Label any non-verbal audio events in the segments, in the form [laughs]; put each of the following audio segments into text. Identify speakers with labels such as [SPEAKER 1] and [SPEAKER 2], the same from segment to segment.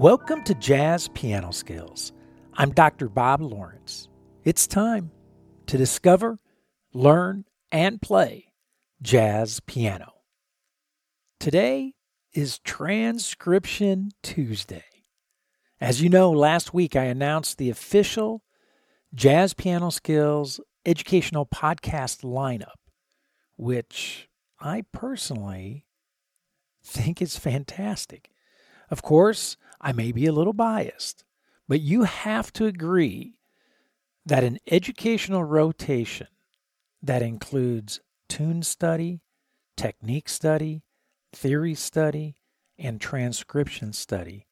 [SPEAKER 1] Welcome to Jazz Piano Skills. I'm Dr. Bob Lawrence. It's time to discover, learn, and play jazz piano. Today is Transcription Tuesday. As you know, last week I announced the official Jazz Piano Skills educational podcast lineup, which I personally think is fantastic. Of course, I may be a little biased, but you have to agree that an educational rotation that includes tune study, technique study, theory study, and transcription study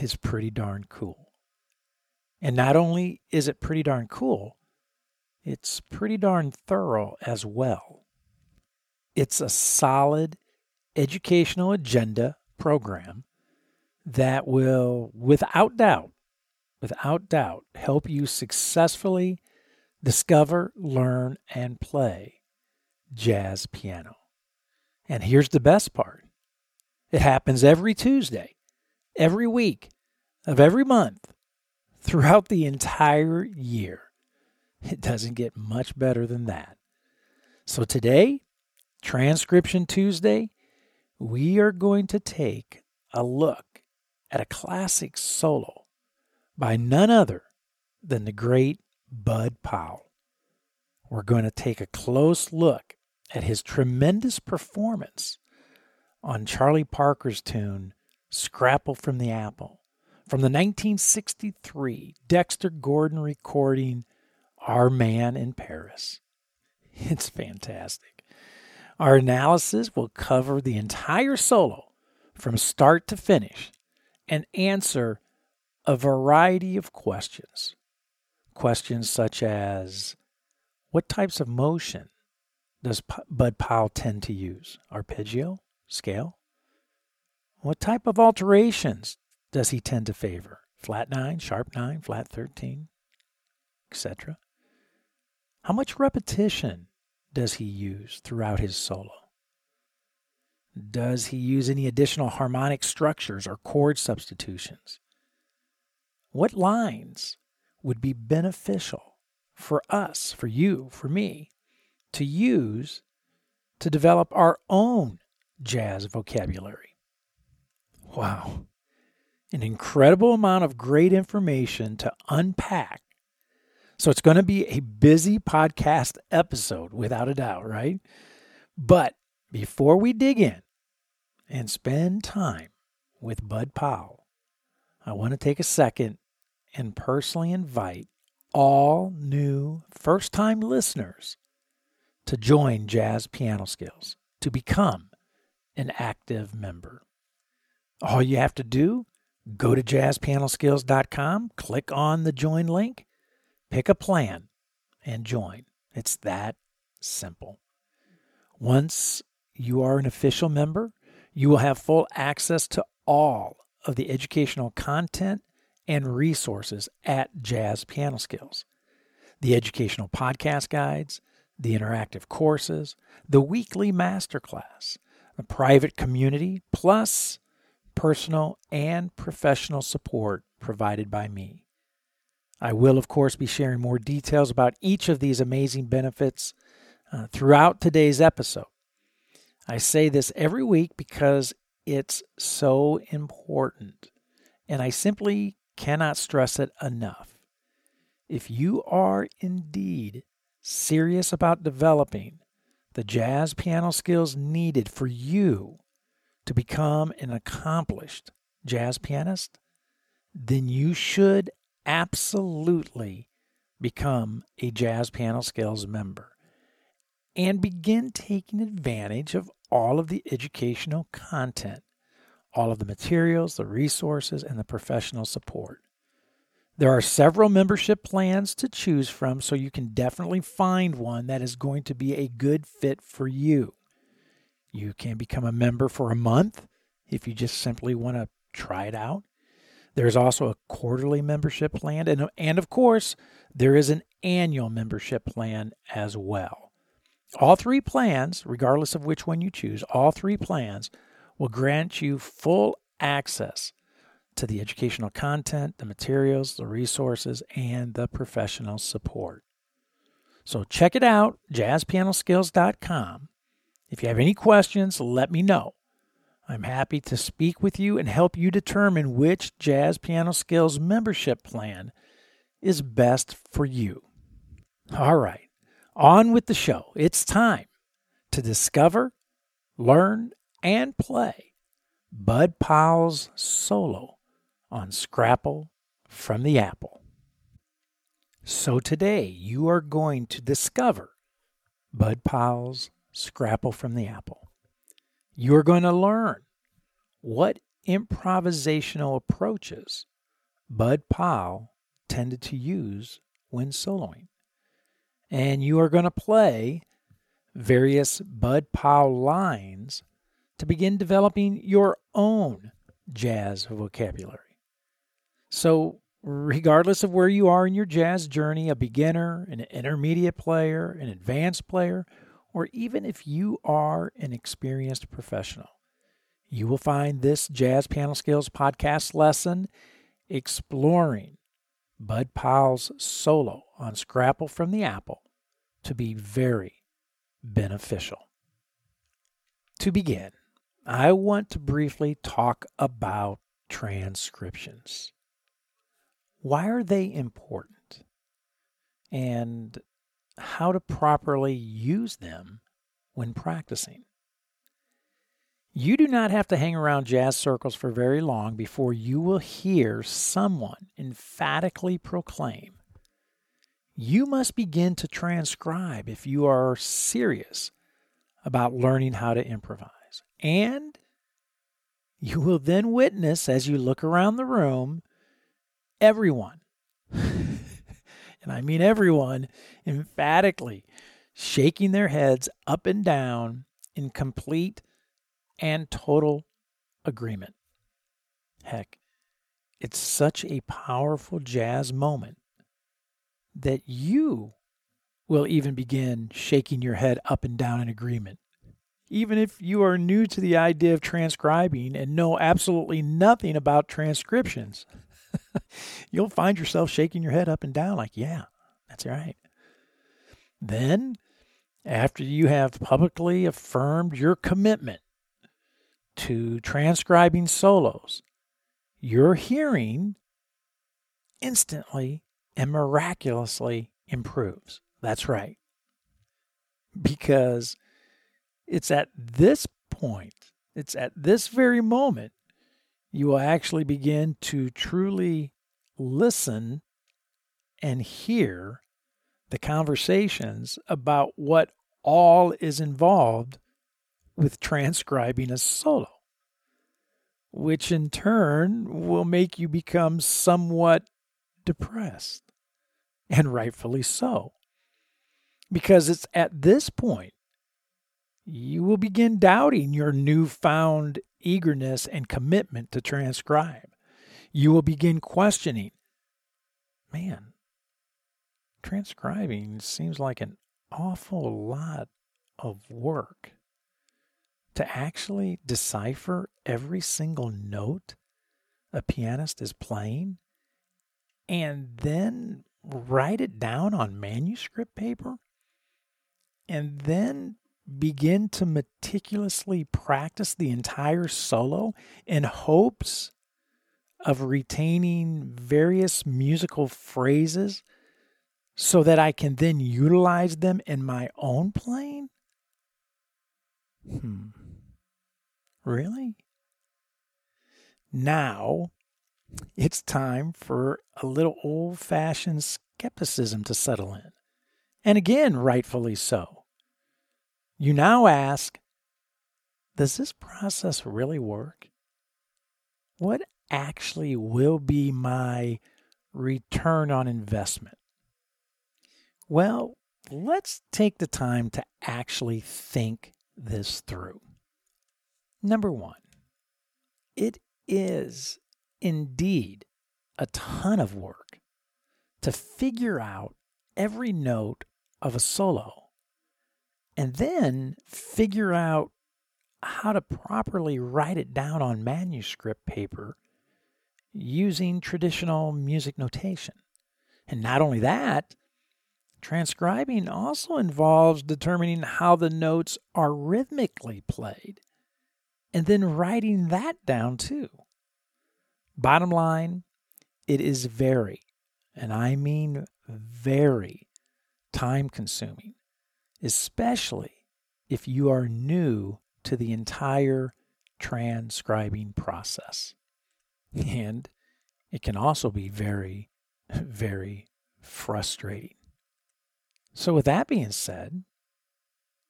[SPEAKER 1] is pretty darn cool. And not only is it pretty darn cool, it's pretty darn thorough as well. It's a solid educational agenda program that will, without doubt, without doubt, help you successfully discover, learn, and play jazz piano. And here's the best part it happens every Tuesday, every week of every month throughout the entire year. It doesn't get much better than that. So today, Transcription Tuesday, we are going to take a look at a classic solo by none other than the great Bud Powell. We're going to take a close look at his tremendous performance on Charlie Parker's tune Scrapple from the Apple from the 1963 Dexter Gordon recording Our Man in Paris. [laughs] It's fantastic. Our analysis will cover the entire solo from start to finish and answer a variety of questions. Questions such as What types of motion does Bud Powell tend to use? Arpeggio? Scale? What type of alterations does he tend to favor? Flat 9, sharp 9, flat 13, etc. How much repetition does he use throughout his solo? Does he use any additional harmonic structures or chord substitutions? What lines would be beneficial for us, for you, for me, to use to develop our own jazz vocabulary? Wow. An incredible amount of great information to unpack. So it's going to be a busy podcast episode, without a doubt, right? But before we dig in, and spend time with Bud Powell, I want to take a second and personally invite all new first time listeners to join Jazz Piano Skills to become an active member. All you have to do, go to jazzpianoskills.com, click on the join link, pick a plan, and join. It's that simple. Once you are an official member, you will have full access to all of the educational content and resources at Jazz Piano Skills. The educational podcast guides, the interactive courses, the weekly masterclass, the private community, plus personal and professional support provided by me. I will, of course, be sharing more details about each of these amazing benefits uh, throughout today's episode. I say this every week because it's so important, and I simply cannot stress it enough. If you are indeed serious about developing the jazz piano skills needed for you to become an accomplished jazz pianist, then you should absolutely become a Jazz Piano Skills member and begin taking advantage of all of the educational content, all of the materials, the resources, and the professional support. There are several membership plans to choose from, so you can definitely find one that is going to be a good fit for you. You can become a member for a month if you just simply want to try it out. There's also a quarterly membership plan, and, and of course, there is an annual membership plan as well. All three plans, regardless of which one you choose, all three plans will grant you full access to the educational content, the materials, the resources, and the professional support. So check it out, jazzpianoskills.com. If you have any questions, let me know. I'm happy to speak with you and help you determine which Jazz Piano Skills membership plan is best for you. All right, on with the show. It's time to discover, learn, and play Bud Powell's solo on Scrapple from the Apple. So today you are going to discover Bud Powell's Scrapple from the Apple. You're going to learn what improvisational approaches Bud Powell tended to use when soloing. And you are going to play various Bud Powell lines to begin developing your own jazz vocabulary. So, regardless of where you are in your jazz journey, a beginner, an intermediate player, an advanced player, or even if you are an experienced professional, you will find this Jazz Piano Skills podcast lesson exploring Bud Powell's solo on Scrapple from the Apple to be very beneficial. To begin, I want to briefly talk about transcriptions. Why are they important? And how to properly use them when practicing. You do not have to hang around jazz circles for very long before you will hear someone emphatically proclaim, You must begin to transcribe if you are serious about learning how to improvise. And you will then witness as you look around the room, everyone, [laughs] and I mean everyone, emphatically shaking their heads up and down in complete and total agreement. Heck, it's such a powerful jazz moment that you will even begin shaking your head up and down in agreement even if you are new to the idea of transcribing and know absolutely nothing about transcriptions, [laughs] you'll find yourself shaking your head up and down, like, yeah, that's right. Then, after you have publicly affirmed your commitment to transcribing solos, your hearing instantly and miraculously improves. That's right. Because it's at this point, it's at this very moment, you will actually begin to truly listen and hear the conversations about what all is involved with transcribing a solo, which in turn will make you become somewhat depressed, and rightfully so. Because it's at this point you will begin doubting your newfound eagerness and commitment to transcribe. You will begin questioning, man, transcribing seems like an awful lot of work. To actually decipher every single note a pianist is playing and then write it down on manuscript paper and then begin to meticulously practice the entire solo in hopes of retaining various musical phrases so that I can then utilize them in my own playing? Hmm. Really? Now, it's time for a little old fashioned skepticism to settle in. And again, rightfully so. You now ask, does this process really work? What actually will be my return on investment? Well, let's take the time to actually think this through. Number one, it is indeed a ton of work to figure out every note of a solo and then figure out how to properly write it down on manuscript paper using traditional music notation. And not only that, transcribing also involves determining how the notes are rhythmically played and then writing that down too. Bottom line, it is very, and I mean very, time consuming, especially if you are new to the entire transcribing process. And it can also be very, very frustrating. So, with that being said,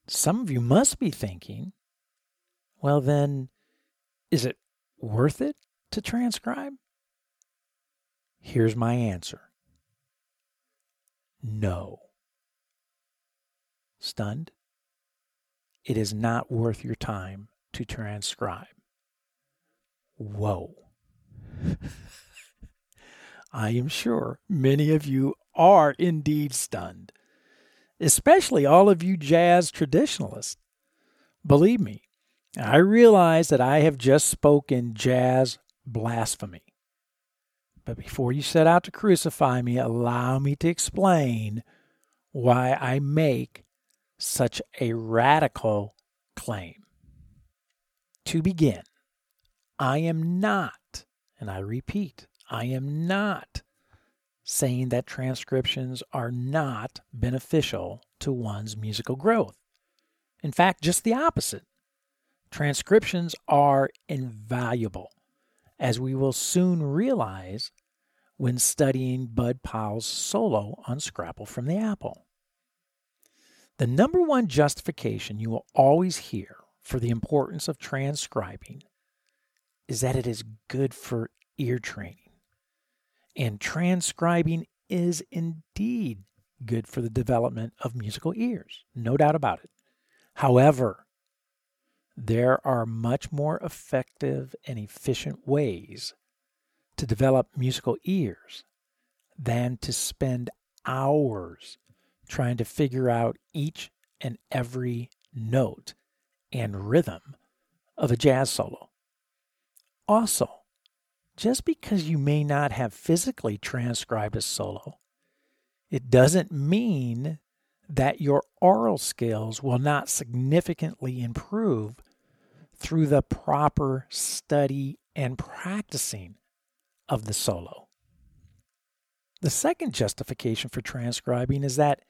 [SPEAKER 1] some of you must be thinking, well, then, is it worth it to transcribe? Here's my answer no. Stunned? It is not worth your time to transcribe. Whoa. [laughs] I am sure many of you are indeed stunned, especially all of you jazz traditionalists. Believe me, I realize that I have just spoken jazz blasphemy. But before you set out to crucify me, allow me to explain why I make such a radical claim. To begin, I am not, and I repeat, I am not saying that transcriptions are not beneficial to one's musical growth. In fact, just the opposite. Transcriptions are invaluable, as we will soon realize when studying Bud Powell's solo on Scrapple from the Apple. The number one justification you will always hear for the importance of transcribing is that it is good for ear training. And transcribing is indeed good for the development of musical ears, no doubt about it. However, there are much more effective and efficient ways to develop musical ears than to spend hours trying to figure out each and every note and rhythm of a jazz solo. Also, just because you may not have physically transcribed a solo, it doesn't mean that your aural skills will not significantly improve through the proper study and practicing of the solo. The second justification for transcribing is that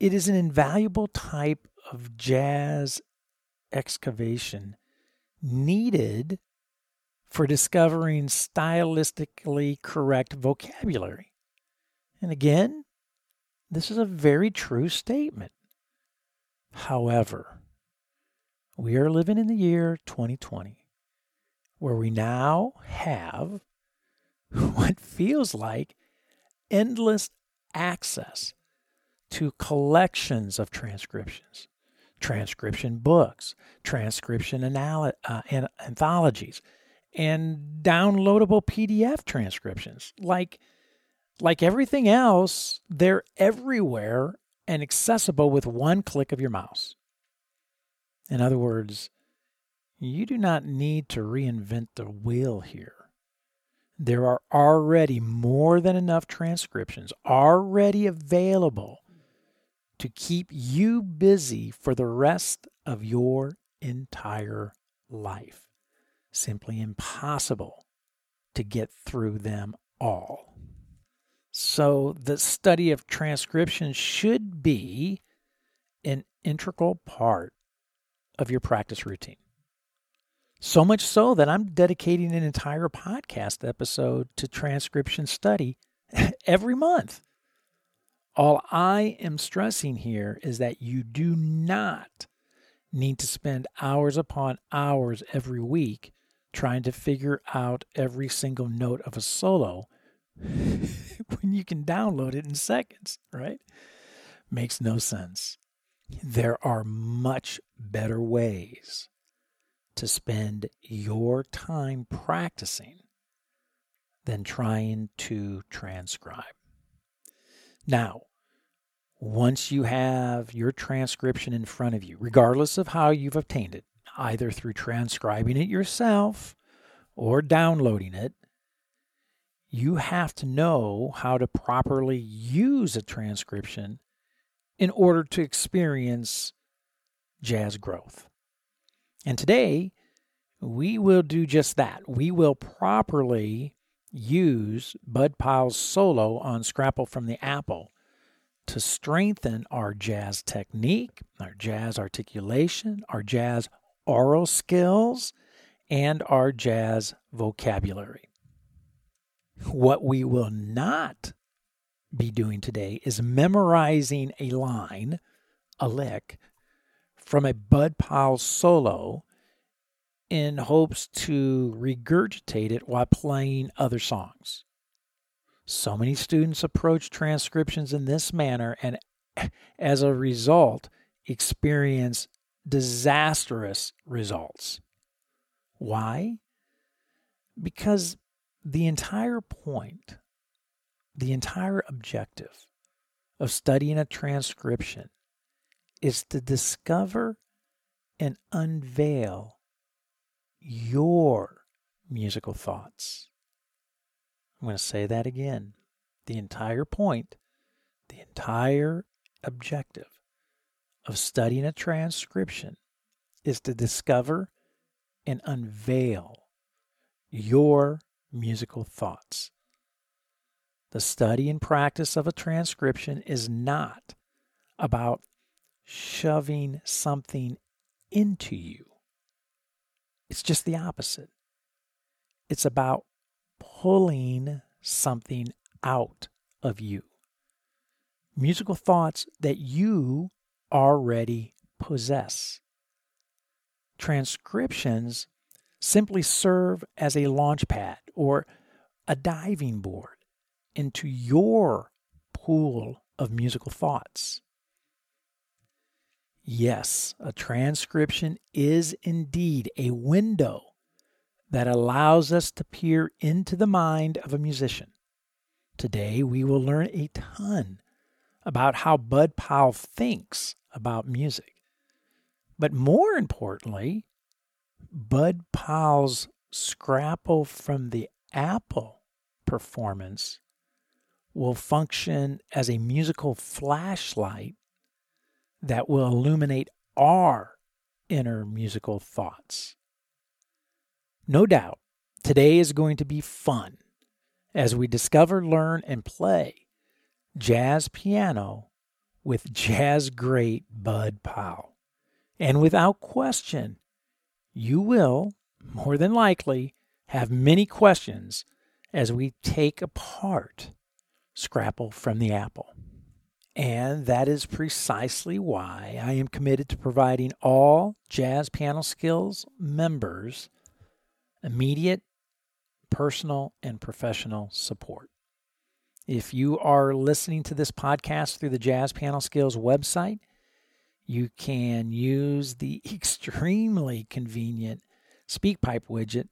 [SPEAKER 1] it is an invaluable type of jazz excavation needed for discovering stylistically correct vocabulary. And again, this is a very true statement. However, we are living in the year 2020 where we now have [laughs] what feels like endless access to collections of transcriptions, transcription books, transcription anal- uh, anthologies, and downloadable PDF transcriptions. Like, like everything else, they're everywhere and accessible with one click of your mouse. In other words, you do not need to reinvent the wheel here. There are already more than enough transcriptions already available to keep you busy for the rest of your entire life. Simply impossible to get through them all. So, the study of transcription should be an integral part of your practice routine. So much so that I'm dedicating an entire podcast episode to transcription study [laughs] every month. All I am stressing here is that you do not need to spend hours upon hours every week trying to figure out every single note of a solo [laughs] when you can download it in seconds, right? Makes no sense. There are much better ways to spend your time practicing than trying to transcribe. Now, once you have your transcription in front of you, regardless of how you've obtained it, either through transcribing it yourself or downloading it, you have to know how to properly use a transcription in order to experience jazz growth. And today, we will do just that. We will properly use Bud Powell's solo on Scrapple from the Apple to strengthen our jazz technique, our jazz articulation, our jazz aural skills, and our jazz vocabulary. What we will not be doing today is memorizing a line, a lick, from a Bud Powell solo in hopes to regurgitate it while playing other songs. So many students approach transcriptions in this manner and, [clears throat] as a result, experience disastrous results. Why? Because the entire point, the entire objective of studying a transcription is to discover and unveil your musical thoughts. I'm going to say that again. The entire point, the entire objective of studying a transcription is to discover and unveil your musical thoughts. The study and practice of a transcription is not about shoving something into you. It's just the opposite. It's about pulling something out of you. Musical thoughts that you already possess. Transcriptions simply serve as a launch pad or a diving board into your pool of musical thoughts. Yes, a transcription is indeed a window that allows us to peer into the mind of a musician. Today, we will learn a ton about how Bud Powell thinks about music. But more importantly, Bud Powell's Scrapple from the Apple performance will function as a musical flashlight that will illuminate our inner musical thoughts. No doubt, today is going to be fun as we discover, learn, and play jazz piano with jazz great Bud Powell. And without question, you will, more than likely, have many questions as we take apart Scrapple from the Apple. And that is precisely why I am committed to providing all Jazz Piano Skills members immediate, personal, and professional support. If you are listening to this podcast through the Jazz Piano Skills website, you can use the [laughs] extremely convenient SpeakPipe widget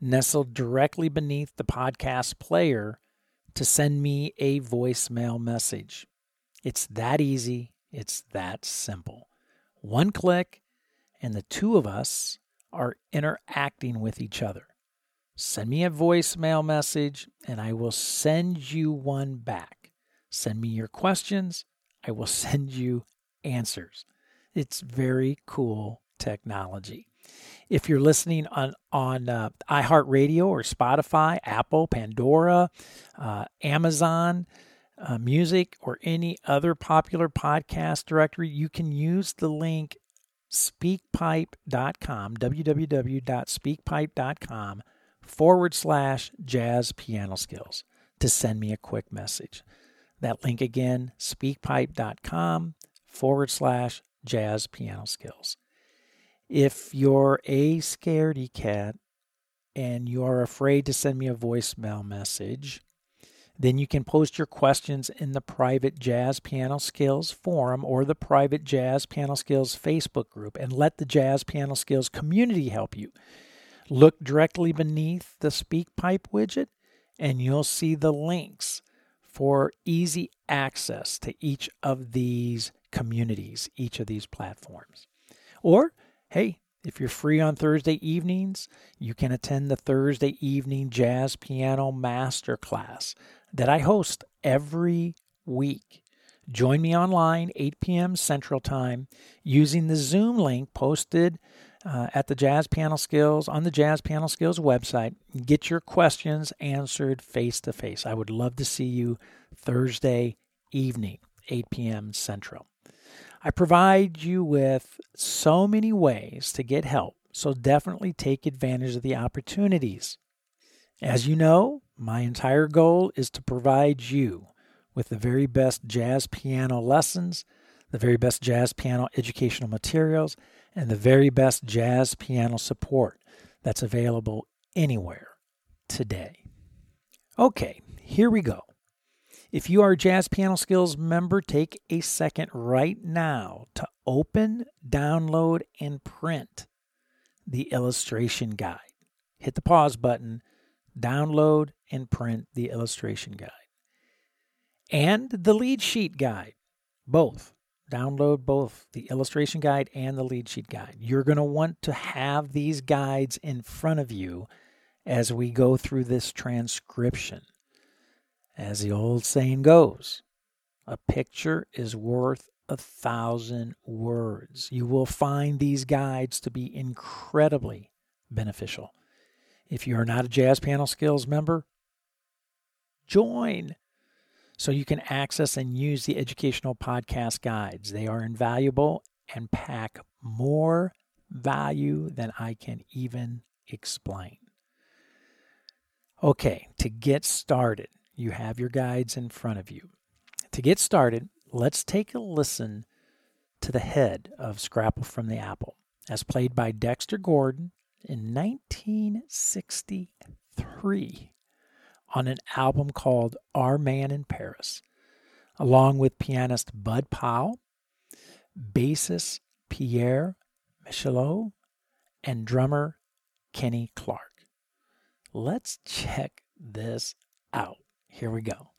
[SPEAKER 1] nestled directly beneath the podcast player to send me a voicemail message. It's that easy. It's that simple. One click, and the two of us are interacting with each other. Send me a voicemail message, and I will send you one back. Send me your questions. I will [laughs] send you answers. It's very cool technology. If you're listening on on uh, iHeartRadio or Spotify, Apple, Pandora, uh, Amazon, uh, music, or any other popular podcast directory, you can use the link speakpipe.com, www.speakpipe.com forward slash jazz piano skills to send me a quick message. That link again, speakpipe.com forward slash jazz piano skills. If you're a scaredy cat and you are afraid to send me a voicemail message, then you can post your questions in the private Jazz Piano Skills forum or the private Jazz Piano Skills Facebook group and let the Jazz Piano Skills community help you. Look directly beneath the SpeakPipe widget and you'll see the links for easy access to each of these communities, each of these platforms. Or, hey, If you're free on Thursday evenings, you can attend the Thursday evening jazz piano masterclass that I host every week. Join me online, 8 p.m. Central Time, using the Zoom link posted uh, at the Jazz Piano Skills on the Jazz Piano Skills website. Get your questions answered face to face. I would love to see you Thursday evening, 8 p.m. Central. I provide you with so many ways to get help, so definitely take advantage of the opportunities. As you know, my entire goal is to provide you with the very best jazz piano lessons, the very best jazz piano educational materials, and the very best jazz piano support that's available anywhere today. Okay, here we go. If you are a Jazz Piano Skills member, take a second right now to open, download, and print the illustration guide. Hit the pause button, download, and print the illustration guide. And the lead sheet guide, both. Download both the illustration guide and the lead sheet guide. You're going to want to have these guides in front of you as we go through this transcription. As the old saying goes, a picture is worth a thousand words. You will find these guides to be incredibly beneficial. If you are not a Jazz Piano Skills member, join so you can access and use the educational podcast guides. They are invaluable and pack more value than I can even explain. Okay, to get started, you have your guides in front of you. To get started, let's take a listen to the head of Scrapple from the Apple, as played by Dexter Gordon in 1963 on an album called Our Man in Paris, along with pianist Bud Powell, bassist Pierre Michelot, and drummer Kenny Clarke. Let's check this out. Here we go.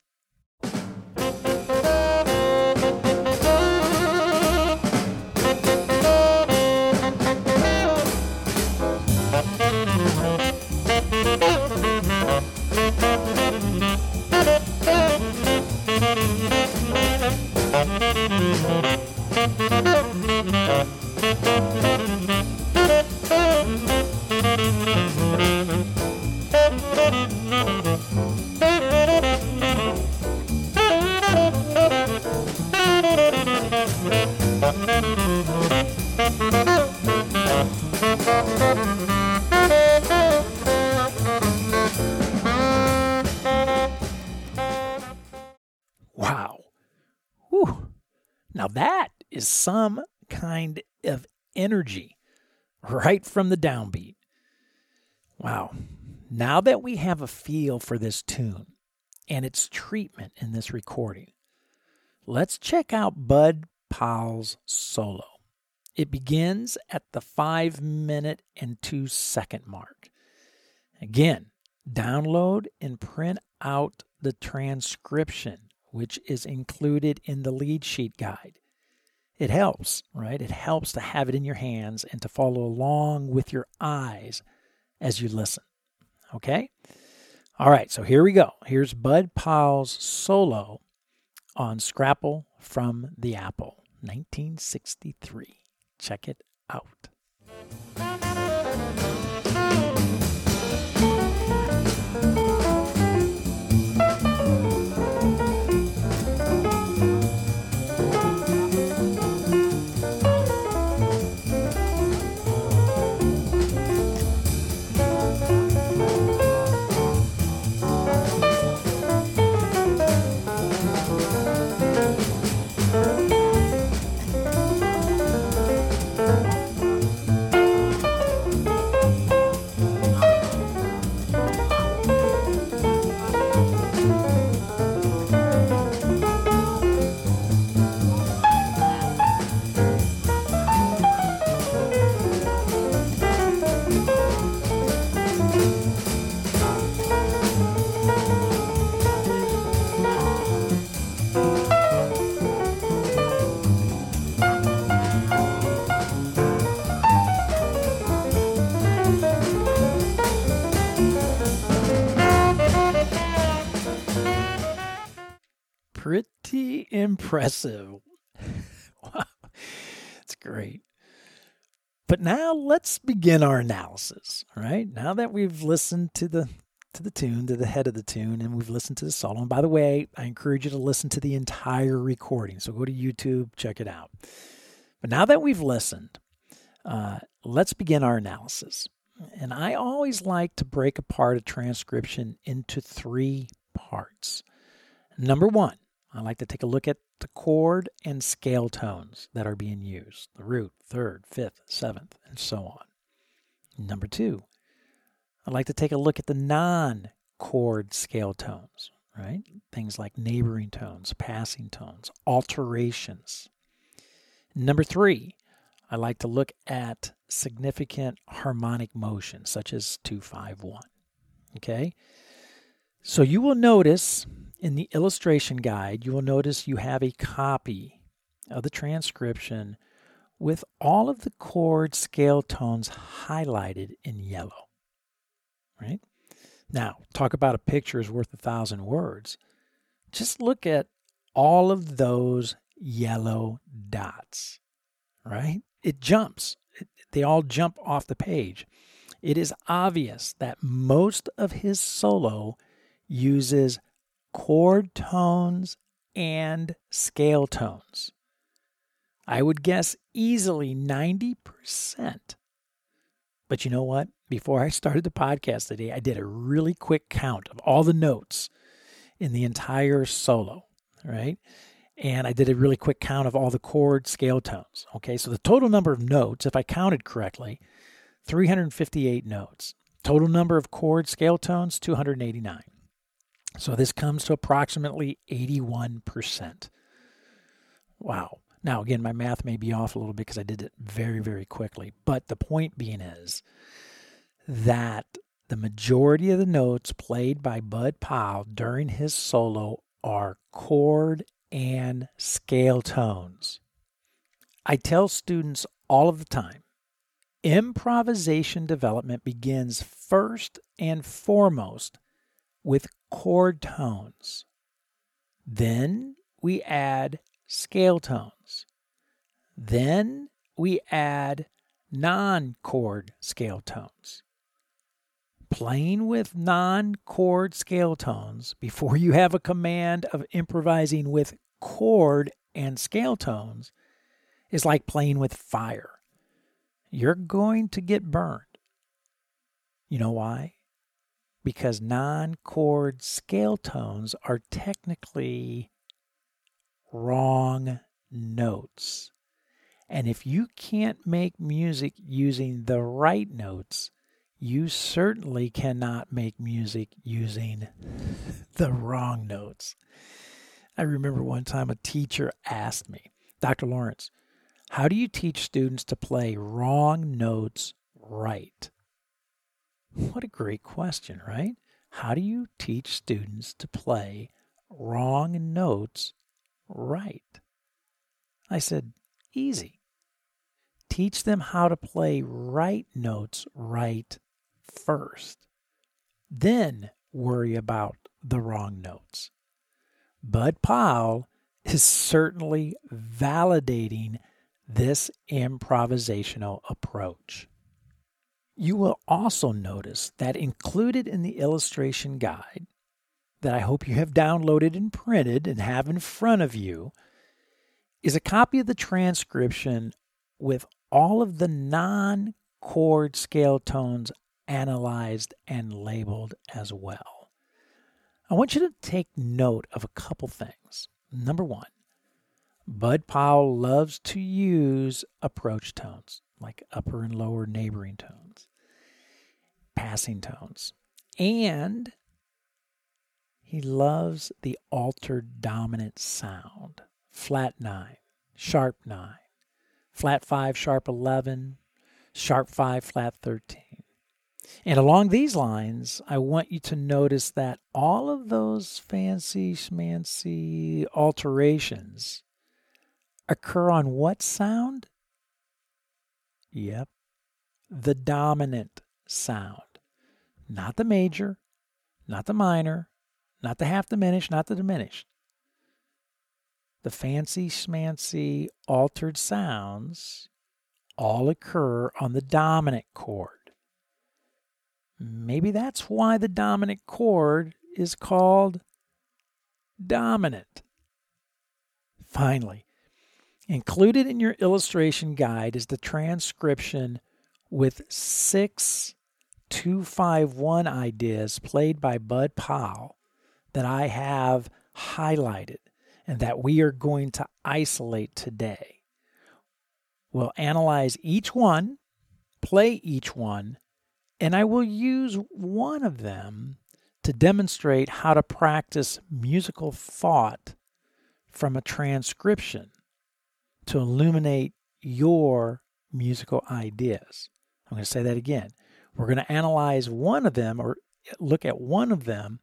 [SPEAKER 1] Wow. Now that is some kind of energy right from the downbeat. Wow. Now that we have a feel for this tune and its treatment in this recording, let's check out Bud Powell's solo. It begins at the five minute and two second mark. Again, download and print out the transcription, which is included in the lead sheet guide. It helps, right? It helps to have it in your hands and to follow along with your eyes as you listen. Okay? All right, so here we go. Here's Bud Powell's solo on Scrapple from the Apple, 1963. Check it out. Pretty impressive. wow. [laughs] It's great. But now let's begin our analysis, right? Now that we've listened to the to the tune, to the head of the tune, and we've listened to the solo. And by the way, I encourage you to listen to the entire recording. So go to YouTube, check it out. But now that we've listened, uh, let's begin our analysis. And I always like to break apart a transcription into three parts. Number one, I like to take a look at the chord and scale tones that are being used the root, third, fifth, seventh, and so on. Number two, I like to take a look at the non chord scale tones, right? Things like neighboring tones, passing tones, alterations. Number three, I like to look at significant harmonic motion, such as 251. Okay? So you will notice in the illustration guide, you will notice you have a copy of the transcription with all of the chord scale tones highlighted in yellow. Right? Now, talk about a picture is worth a thousand words. Just look at all of those yellow dots, right? It jumps. They all jump off the page. It is obvious that most of his solo uses chord tones and scale tones. I would guess easily 90%. But you know what? Before I started the podcast today, I did a really quick count of all the notes in the entire solo, right? And I did a really quick count of all the chord scale tones. Okay, so the total number of notes, if I counted correctly, 358 notes. Total number of chord scale tones, 289. So this comes to approximately 81%. Wow. Now, again, my math may be off a little bit because I did it very, very quickly. But the point being is that the majority of the notes played by Bud Powell during his solo are chord and scale tones. I tell students all of the time improvisation development begins first and foremost with chord tones. Then we add scale tones. Then we add non chord scale tones. Playing with non chord scale tones before you have a command of improvising with chord and scale tones is like playing with fire. You're going to get burned. You know why? Because non chord scale tones are technically wrong notes. And if you can't make music using the right notes, you certainly cannot make music using [laughs] the wrong notes. I remember one time a teacher asked me, Dr. Lawrence, how do you teach students to play wrong notes right? What a great question, right? How do you teach students to play wrong notes right? I said, easy. Teach them how to play right notes right first. Then worry about the wrong notes. Bud Powell is certainly validating this improvisational approach. You will also notice that included in the illustration guide that I hope you have downloaded and printed and have in front of you is a copy of the transcription with all of the non chord scale tones analyzed and labeled as well. I want you to take note of a couple things. Number one, Bud Powell loves to use approach tones like upper and lower neighboring tones passing tones. And he loves the altered dominant sound flat 9, sharp 9, flat 5, sharp 11, sharp 5, flat 13. And along these lines, I want you to notice that all of those fancy schmancy alterations occur on what sound? Yep, the dominant sound not the major, not the minor, not the half diminished, not the diminished. the fancy schmancy altered sounds all occur on the dominant chord. Maybe that's why the dominant chord is called dominant. Finally, included in your illustration guide is the transcription with six 251 ideas played by Bud Powell that I have highlighted and that we are going to isolate today. We'll analyze each one, play each one, and I will use one of them to demonstrate how to practice musical thought from a transcription to illuminate your musical ideas. I'm going to say that again. We're going to analyze one of them or look at one of them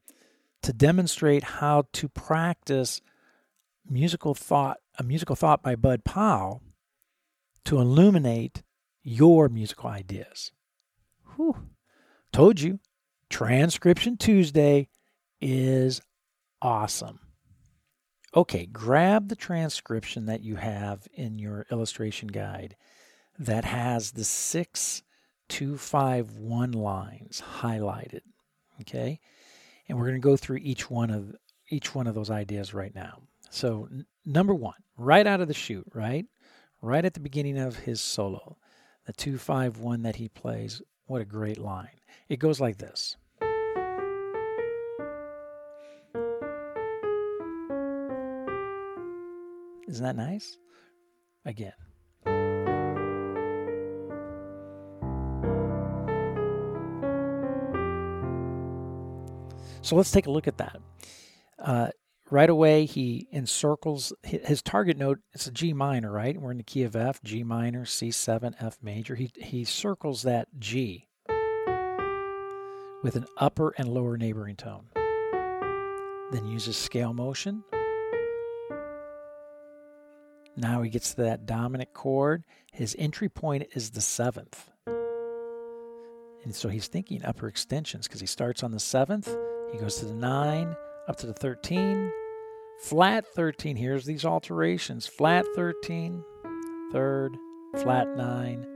[SPEAKER 1] to demonstrate how to practice musical thought, a musical thought by Bud Powell to illuminate your musical ideas. Whew. Told you, Transcription Tuesday is awesome. Okay, grab the transcription that you have in your illustration guide that has the six two five one lines highlighted. Okay, and we're going to go through each one of each one of those ideas right now. So n- number one, right out of the chute, right, right at the beginning of his solo, the two five one that he plays. What a great line! It goes like this. Isn't that nice? Again. So let's take a look at that. Uh, right away, he encircles his target note. It's a G minor, right? We're in the key of F, G minor, C7, F major. He, he circles that G with an upper and lower neighboring tone. Then uses scale motion. Now he gets to that dominant chord. His entry point is the seventh. And so he's thinking upper extensions because he starts on the seventh he goes to the 9, up to the 13, flat 13. Here's these alterations flat 13, third, flat 9,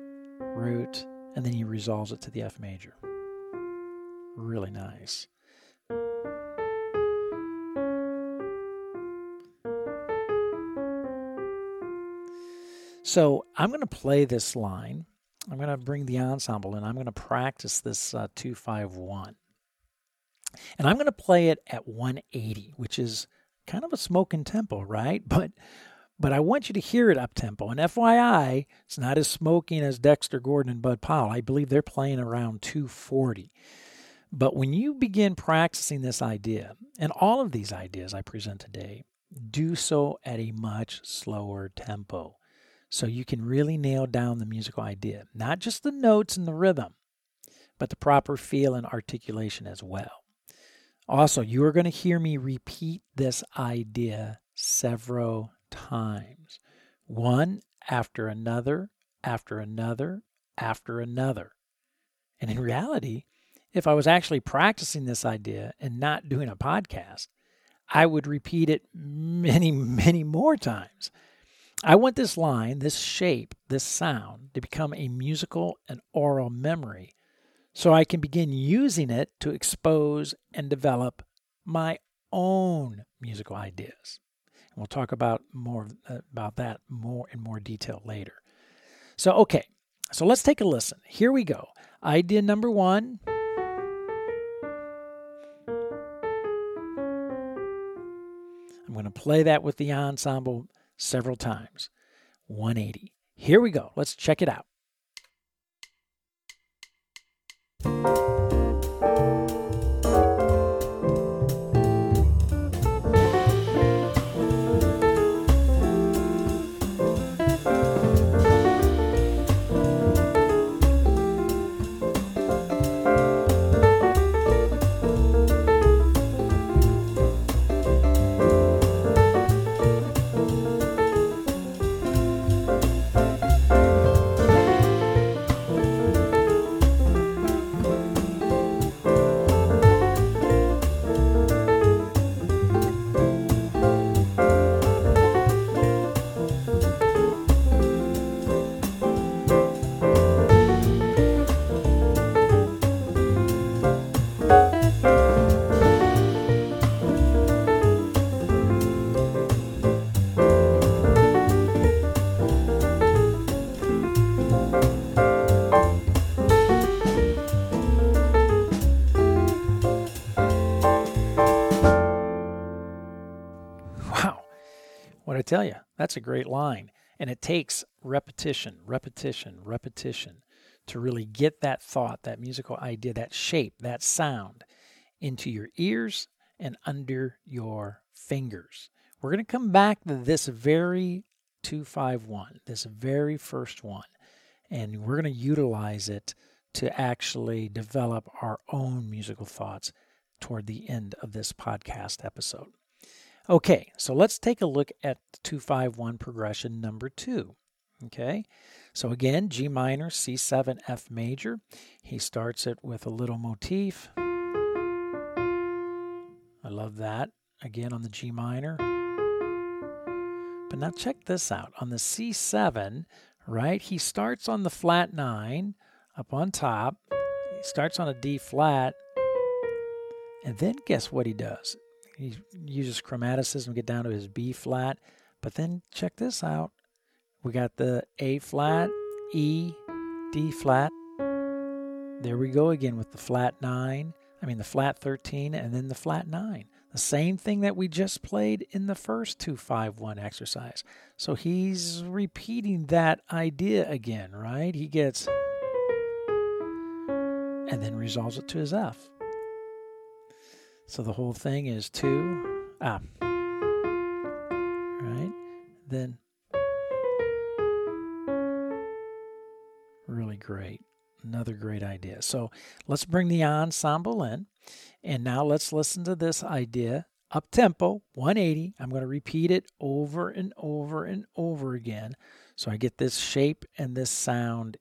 [SPEAKER 1] root, and then he resolves it to the F major. Really nice. So I'm going to play this line. I'm going to bring the ensemble and I'm going to practice this uh, 251. And I'm going to play it at 180, which is kind of a smoking tempo, right? [laughs] But but I want you to hear it up tempo. And FYI, it's not as smoking as Dexter Gordon and Bud Powell. I believe they're playing around 240. But when you begin practicing this idea, and all of these ideas I present today, do so at a much slower tempo. So you can really nail down the musical idea, not just the notes and the rhythm, but the proper feel and articulation as well. Also, you are going to hear me repeat this idea several times, one after another, after another, after another. And in reality, if I was actually practicing this idea and not doing a podcast, I would repeat it many, many more times. I want this line, this shape, this sound to become a musical and aural memory so I can begin using it to expose and develop my own musical ideas. And we'll talk about more uh, about that more in more detail later. So okay, so let's take a listen. Here we go. Idea number 1 I'm going to play that with the ensemble several times. 180. Here we go. Let's check it out. Tell you, that's a great line. And it takes repetition, repetition, repetition to really get that thought, that musical idea, that shape, that sound into your ears and under your fingers. We're going to come back to this very 251, this very first one, and we're going to utilize it to actually develop our own musical thoughts toward the end of this podcast episode. Okay, so let's take a look at 251 progression number two. Okay, so again, G minor, C7, F major. He starts it with a little motif. I love that. Again on the G minor. But now check this out. On the C7, right, he starts on the flat 9 up on top. He starts on a D flat. And then guess what he does? He uses chromaticism to get down to his B flat. But then check this out. We got the A flat, E, D flat. There we go again with the flat 9. I mean, the flat 13 and then the flat 9. The same thing that we just played in the first 251 exercise. So he's repeating that idea again, right? He gets and then resolves it to his F. So the whole thing is 2 ah right? Then really great. Another great idea. So let's bring the ensemble in. And now let's listen to this idea up tempo, 180. I'm going to repeat it over and over and over again. So I get this shape and this sound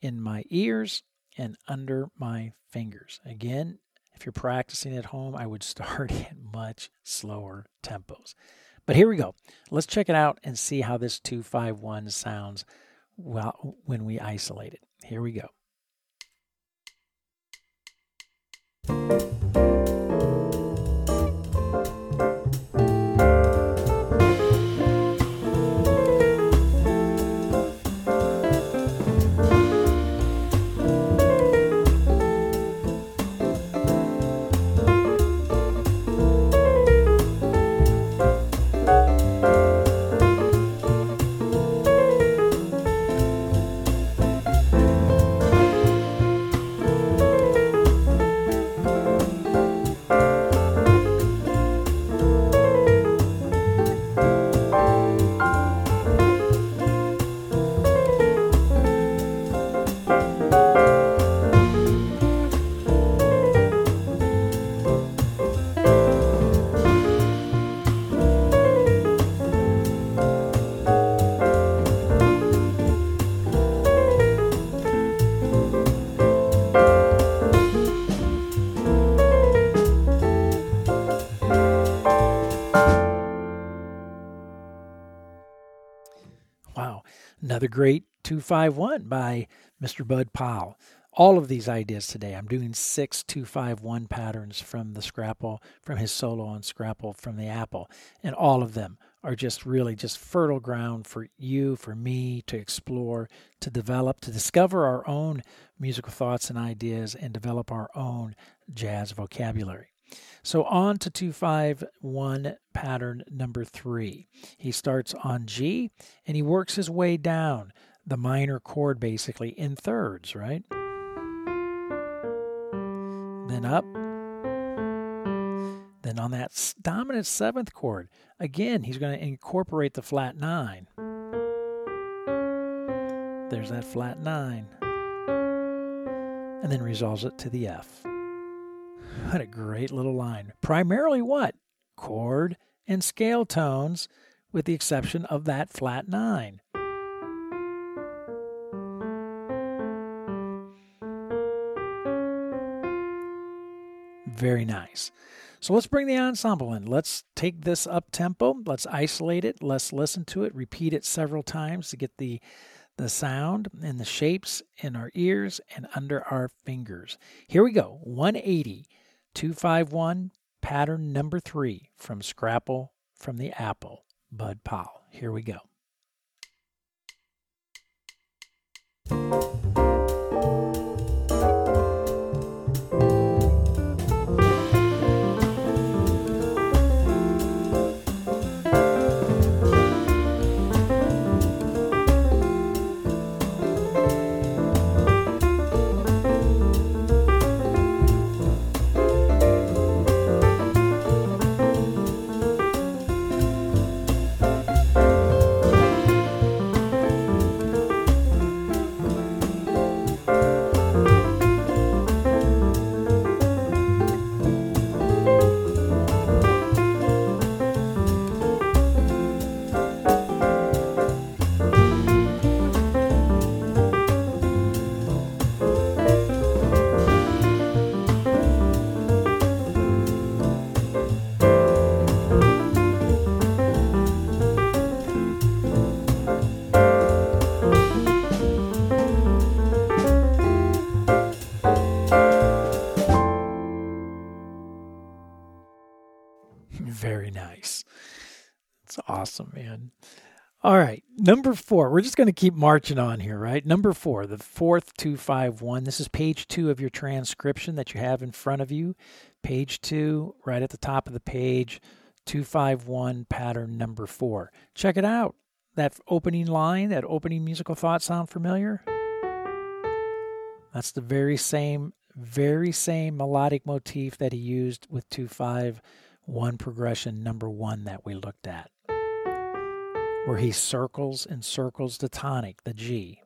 [SPEAKER 1] in my ears and under my fingers. Again, if you're practicing at home, I would [laughs] start at much slower tempos. But here we go. Let's check it out and see how this 251 sounds well when we isolate it. Here we go. Another great 251 by Mr. Bud Powell. All of these ideas today. I'm doing six 251 patterns from the Scrapple, from his solo on Scrapple from the Apple. And all of them are just really just fertile ground for you, for me to explore, to develop, to discover our own musical thoughts and ideas, and develop our own jazz vocabulary. So on to 251 pattern number three. He starts on G and he works his way down the minor chord basically in thirds, right? Then up. Then on that dominant seventh chord, again, he's going to incorporate the flat nine. There's that flat nine. And then resolves it to the F. What a great little line. Primarily what? Chord and scale tones, with the exception of that flat nine. Very nice. So let's bring the ensemble in. Let's take this up tempo. Let's isolate it. Let's listen to it. Repeat it several times to get the the sound and the shapes in our ears and under our fingers. Here we go. 180 251, pattern number three from Scrapple from the Apple, Bud Powell. Here we go. All right, number four. We're just going to keep marching on here, right? Number four, the fourth 251. This is page two of your transcription that you have in front of you. Page two, right at the top of the page, 251, pattern number four. Check it out. That opening line, that opening musical thought sound familiar? That's the very same, very same melodic motif that he used with 251 progression number one that we looked at where he circles and circles the tonic, the G.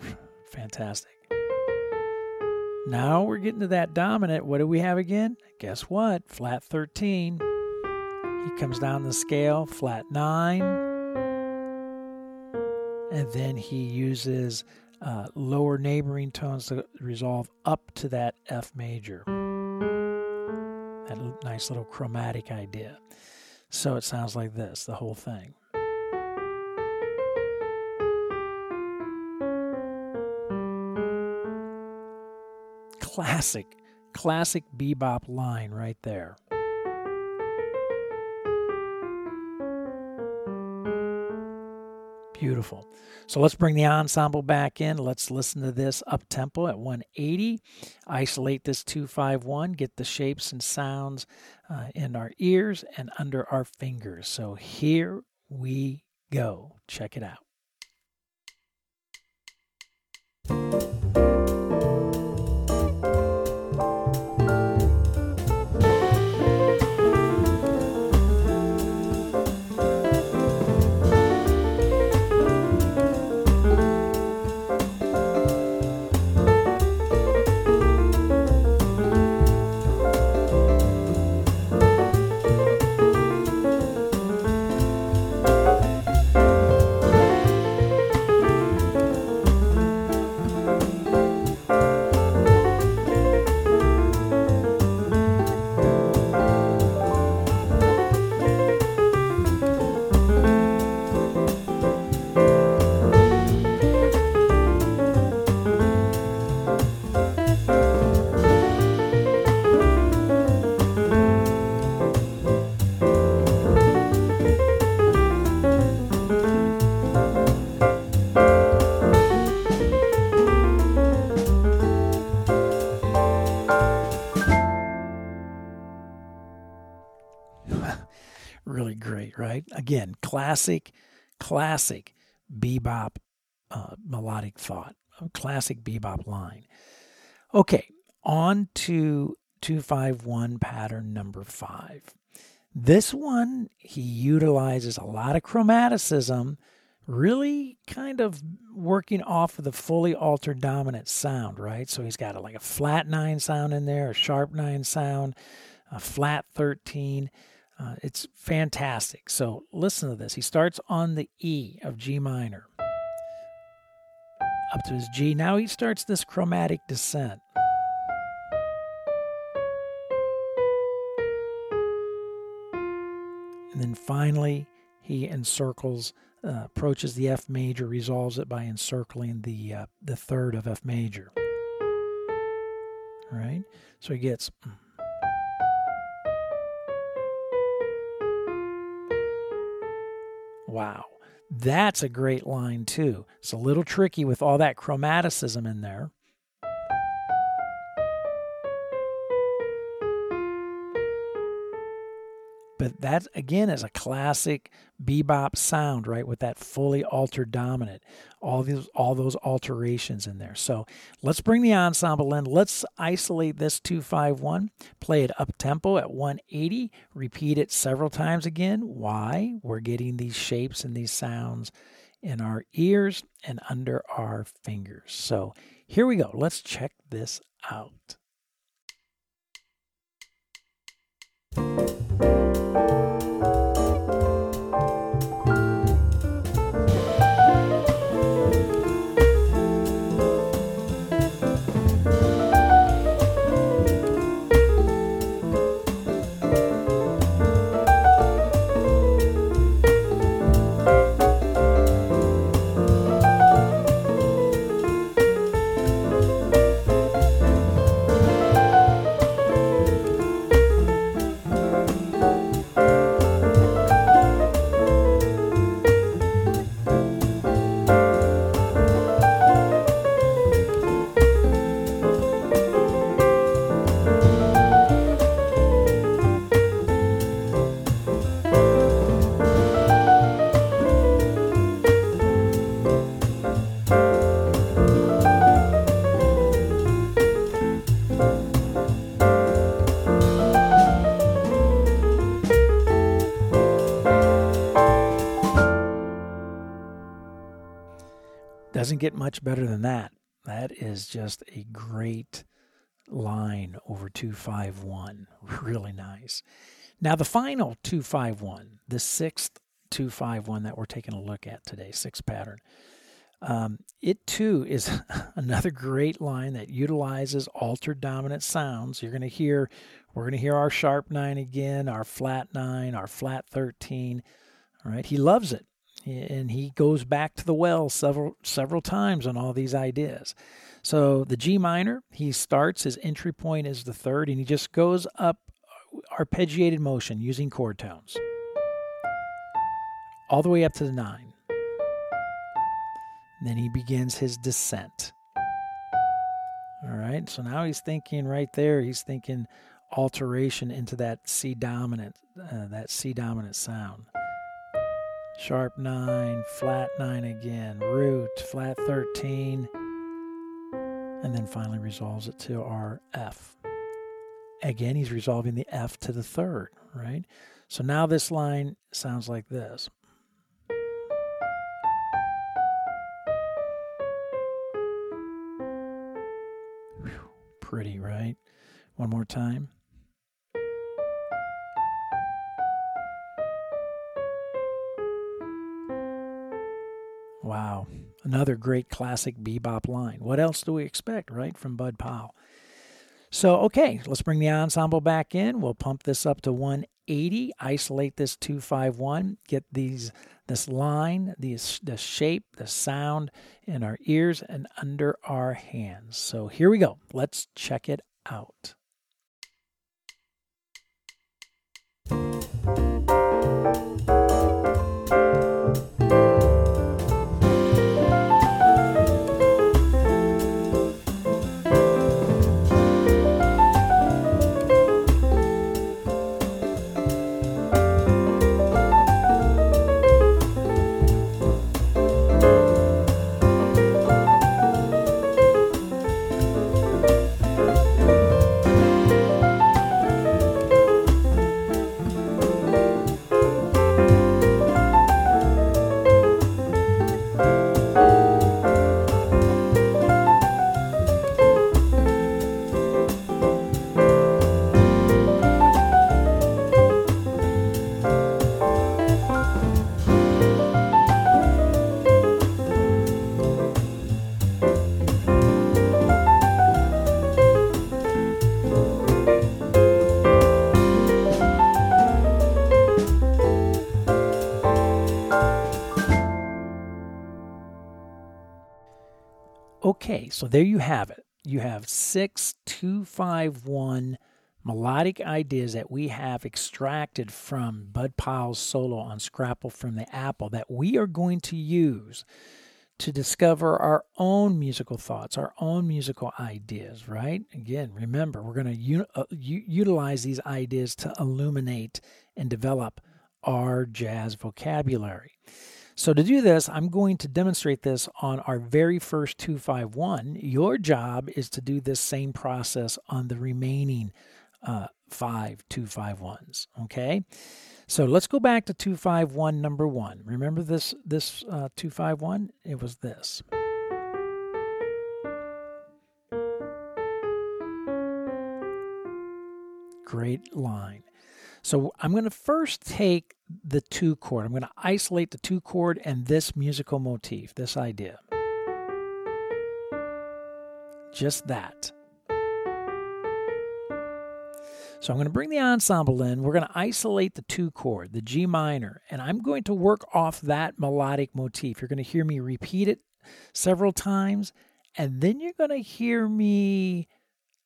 [SPEAKER 1] [sighs] Fantastic. Now we're getting to that dominant. What do we have again? Guess what? Flat 13. He comes down the scale, flat 9. And then he uses uh, lower neighboring tones to resolve up to that F major. That nice little chromatic idea. So it sounds like this, the whole thing. Classic, classic bebop line right there. Beautiful. So let's bring the ensemble back in. Let's listen to this up tempo at 180. Isolate this 251, get the shapes and sounds uh, in our ears and under our fingers. So here we go. Check it out. Again, classic, classic bebop uh, melodic thought, classic bebop line. Okay, on to 251 pattern number five. This one, he utilizes a lot of chromaticism, really kind of working off of the fully altered dominant sound, right? So he's got a, like a flat nine sound in there, a sharp nine sound, a flat 13. Uh, it's fantastic. So listen to this. He starts on the E of G minor up to his G. Now he starts this chromatic descent. And then finally, he encircles, uh, approaches the F major, resolves it by encircling the uh, the third of F major. All right, so he gets. Wow. That's a great line, too. It's a little tricky with all that chromaticism in there. But that again is a classic bebop sound, right? With that fully altered dominant, all these all those alterations in there. So let's bring the ensemble in. Let's isolate this 251, play it up tempo at 180, repeat it several times again. Why? We're getting these shapes and these sounds in our ears and under our fingers. So here we go. Let's check this out. Doesn't get much better than that. That is just a great line over 251. Really nice. Now, the final 251, the sixth 251 that we're taking a look at today, sixth pattern, um, it too is [laughs] another great line that utilizes altered dominant sounds. You're going to hear, we're going to hear our sharp nine again, our flat nine, our flat 13. All right, he loves it, and he goes back to the well several several times on all these ideas. So the G minor, he starts his entry point is the third, and he just goes up arpeggiated motion using chord tones all the way up to the nine. Then he begins his descent. All right, so now he's thinking right there, he's thinking alteration into that C dominant, uh, that C dominant sound. Sharp nine, flat nine again, root, flat 13, and then finally resolves it to our F. Again, he's resolving the F to the third, right? So now this line sounds like this. pretty, right? One more time. Wow, another great classic bebop line. What else do we expect, right, from Bud Powell? So, okay, let's bring the ensemble back in. We'll pump this up to 180, isolate this 251, get these this line, these, the shape, the sound in our ears and under our hands. So here we go. Let's check it out. Okay, so there you have it. You have six, two, five, one melodic ideas that we have extracted from Bud Powell's solo on Scrapple from the Apple that we are going to use to discover our own musical thoughts, our own musical ideas, right? Again, remember, we're going to u- uh, u- utilize these ideas to illuminate and develop our jazz vocabulary. So to do this, I'm going to demonstrate this on our very first 251. Your job is to do this same process on the remaining uh, five 251s, okay? So let's go back to 251 number one. Remember this, this uh, 251? It was this. Great line. So I'm going to first take the two chord. I'm going to isolate the two chord and this musical motif, this idea. Just that. So I'm going to bring the ensemble in. We're going to isolate the two chord, the G minor, and I'm going to work off that melodic motif. You're going to hear me repeat it several times, and then you're going to hear me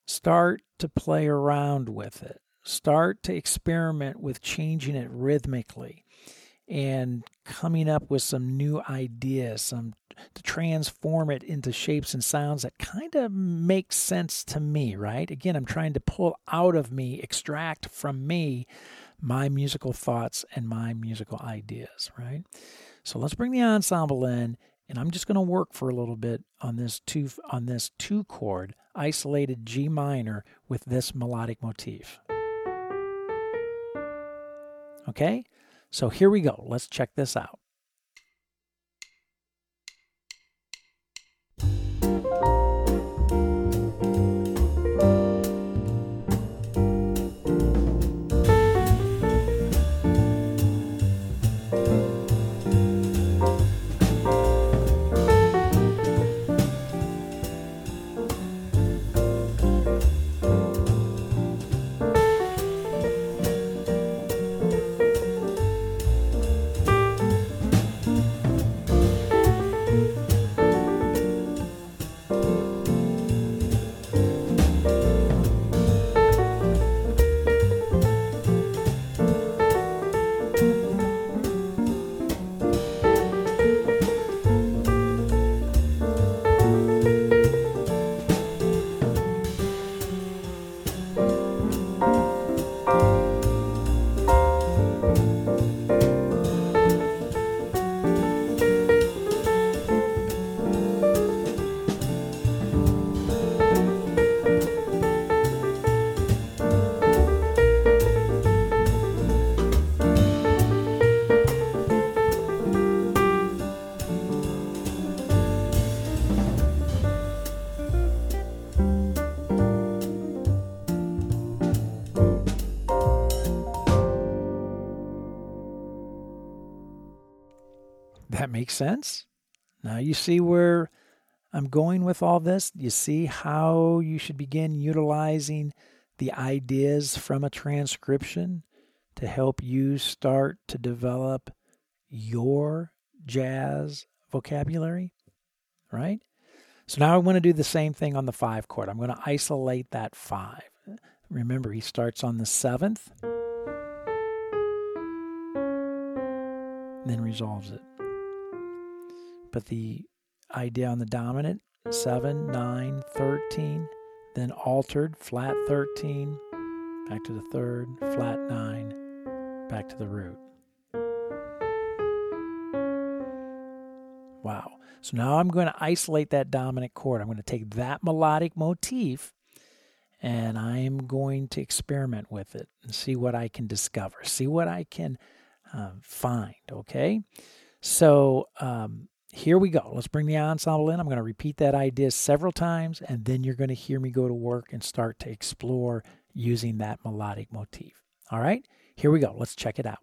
[SPEAKER 1] start to play around with it start to experiment with changing it rhythmically and coming up with some new ideas, some to transform it into shapes and sounds that kind of make sense to me, right? Again, I'm trying to pull out of me, extract from me my musical thoughts and my musical ideas, right? So let's bring the ensemble in and I'm just going to work for a little bit on this two on this two chord isolated G minor with this melodic motif. Okay? So here we go. Let's check this out. Make sense? Now you see where I'm going with all this. You see how you should begin utilizing the ideas from a transcription to help you start to develop your jazz vocabulary, right? So now I want to do the same thing on the five chord. I'm going to isolate that five. Remember, he starts on the seventh, then resolves it. But the idea on the dominant, 7, 9, 13, then altered, flat 13, back to the third, flat 9, back to the root. Wow. So now I'm going to isolate that dominant chord. I'm going to take that melodic motif and I'm going to experiment with it and see what I can discover, see what I can uh, find. Okay. So um, here we go. Let's bring the ensemble in. I'm going to repeat that idea several times, and then you're going to hear me go to work and start to explore using that melodic motif. All right, here we go. Let's check it out.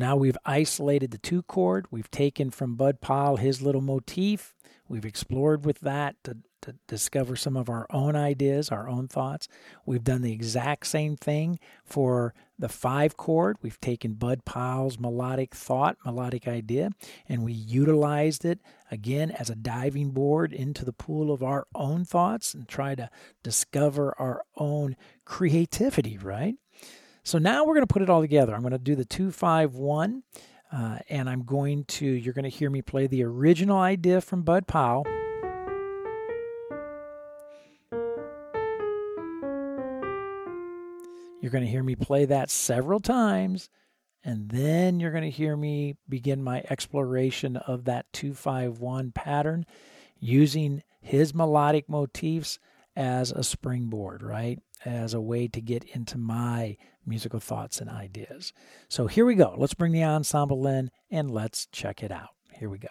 [SPEAKER 1] Now we've isolated the two chord. We've taken from Bud Powell his little motif. We've explored with that to, to discover some of our own ideas, our own thoughts. We've done the exact same thing for the five chord. We've taken Bud Powell's melodic thought, melodic idea, and we utilized it again as a diving board into the pool of our own thoughts and try to discover our own creativity, right? So now we're going to put it all together. I'm going to do the 251, uh, and I'm going to, you're going to hear me play the original idea from Bud Powell. You're going to hear me play that several times, and then you're going to hear me begin my exploration of that 251 pattern using his melodic motifs as a springboard, right? As a way to get into my musical thoughts and ideas. So here we go. Let's bring the ensemble in and let's check it out. Here we go.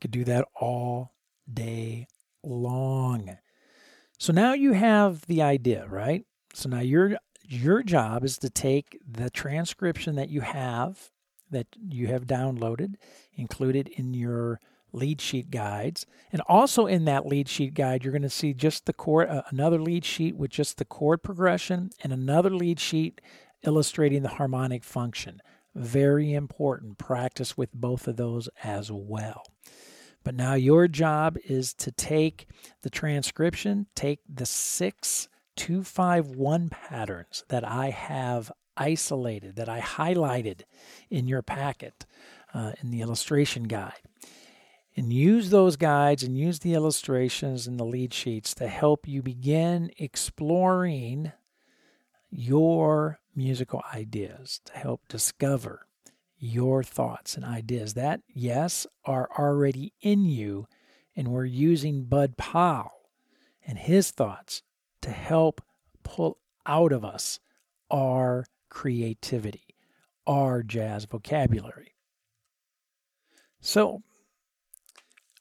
[SPEAKER 1] Could do that all day long. So now you have the idea, right? So now your your job is to take the transcription that you have that you have downloaded, included in your lead sheet guides. And also in that lead sheet guide, you're going to see just the chord, uh, another lead sheet with just the chord progression, and another lead sheet illustrating the harmonic function. Very important. Practice with both of those as well. But now your job is to take the transcription, take the six 251 patterns that I have isolated, that I highlighted in your packet uh, in the illustration guide and use those guides and use the illustrations and the lead sheets to help you begin exploring your musical ideas, to help discover your thoughts and ideas that, yes, are already in you. And we're using Bud Powell and his thoughts to help pull out of us our creativity, our jazz vocabulary. So,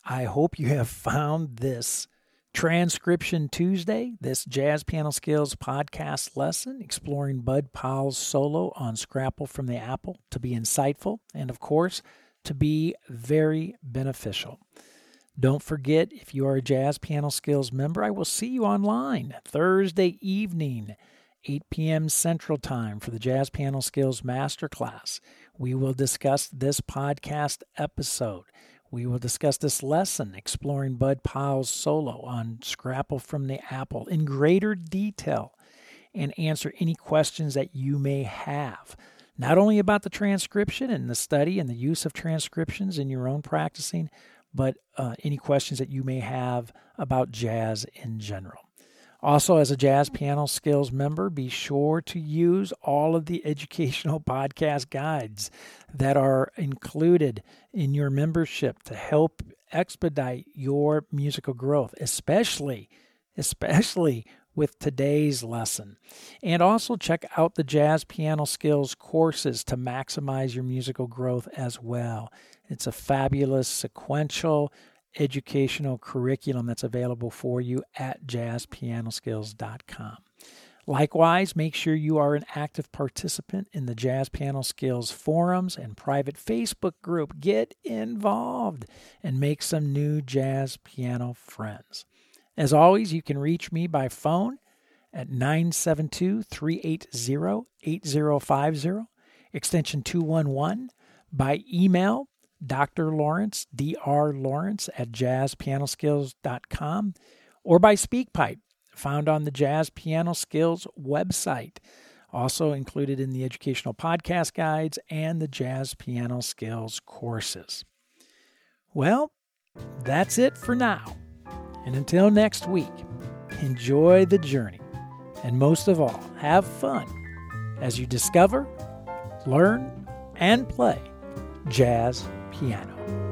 [SPEAKER 1] I hope you have found this Transcription Tuesday, this Jazz Piano Skills podcast lesson exploring Bud Powell's solo on Scrapple from the Apple to be insightful and, of course, to be very beneficial. Don't forget, if you are a Jazz Piano Skills member, I will see you online Thursday evening, 8 p.m. Central Time, for the Jazz Piano Skills Masterclass. We will discuss this podcast episode. We will discuss this lesson, exploring Bud Powell's solo on Scrapple from the Apple in greater detail and answer any questions that you may have. Not only about the transcription and the study and the use of transcriptions in your own practicing, but uh, any questions that you may have about jazz in general. Also, as a Jazz Piano Skills member, be sure to use all of the [laughs] educational podcast guides that are included in your membership to help expedite your musical growth, especially, especially with today's lesson. And also check out the Jazz Piano Skills courses to maximize your musical growth as well. It's a fabulous sequential educational curriculum that's available for you at jazzpianoskills.com. Likewise, make sure you are an active participant in the Jazz Piano Skills forums and private Facebook group. Get involved and make some new jazz piano friends. As always, you can reach me by phone at 972 380 8050, extension 211, by email Dr. Lawrence, Dr. Lawrence at jazzpianoskills.com, or by SpeakPipe, found on the Jazz Piano Skills website, also included in the educational podcast guides and the Jazz Piano Skills courses. Well, that's it for now. And until next week, enjoy the journey. And most of all, have fun as you discover, learn, and play jazz piano.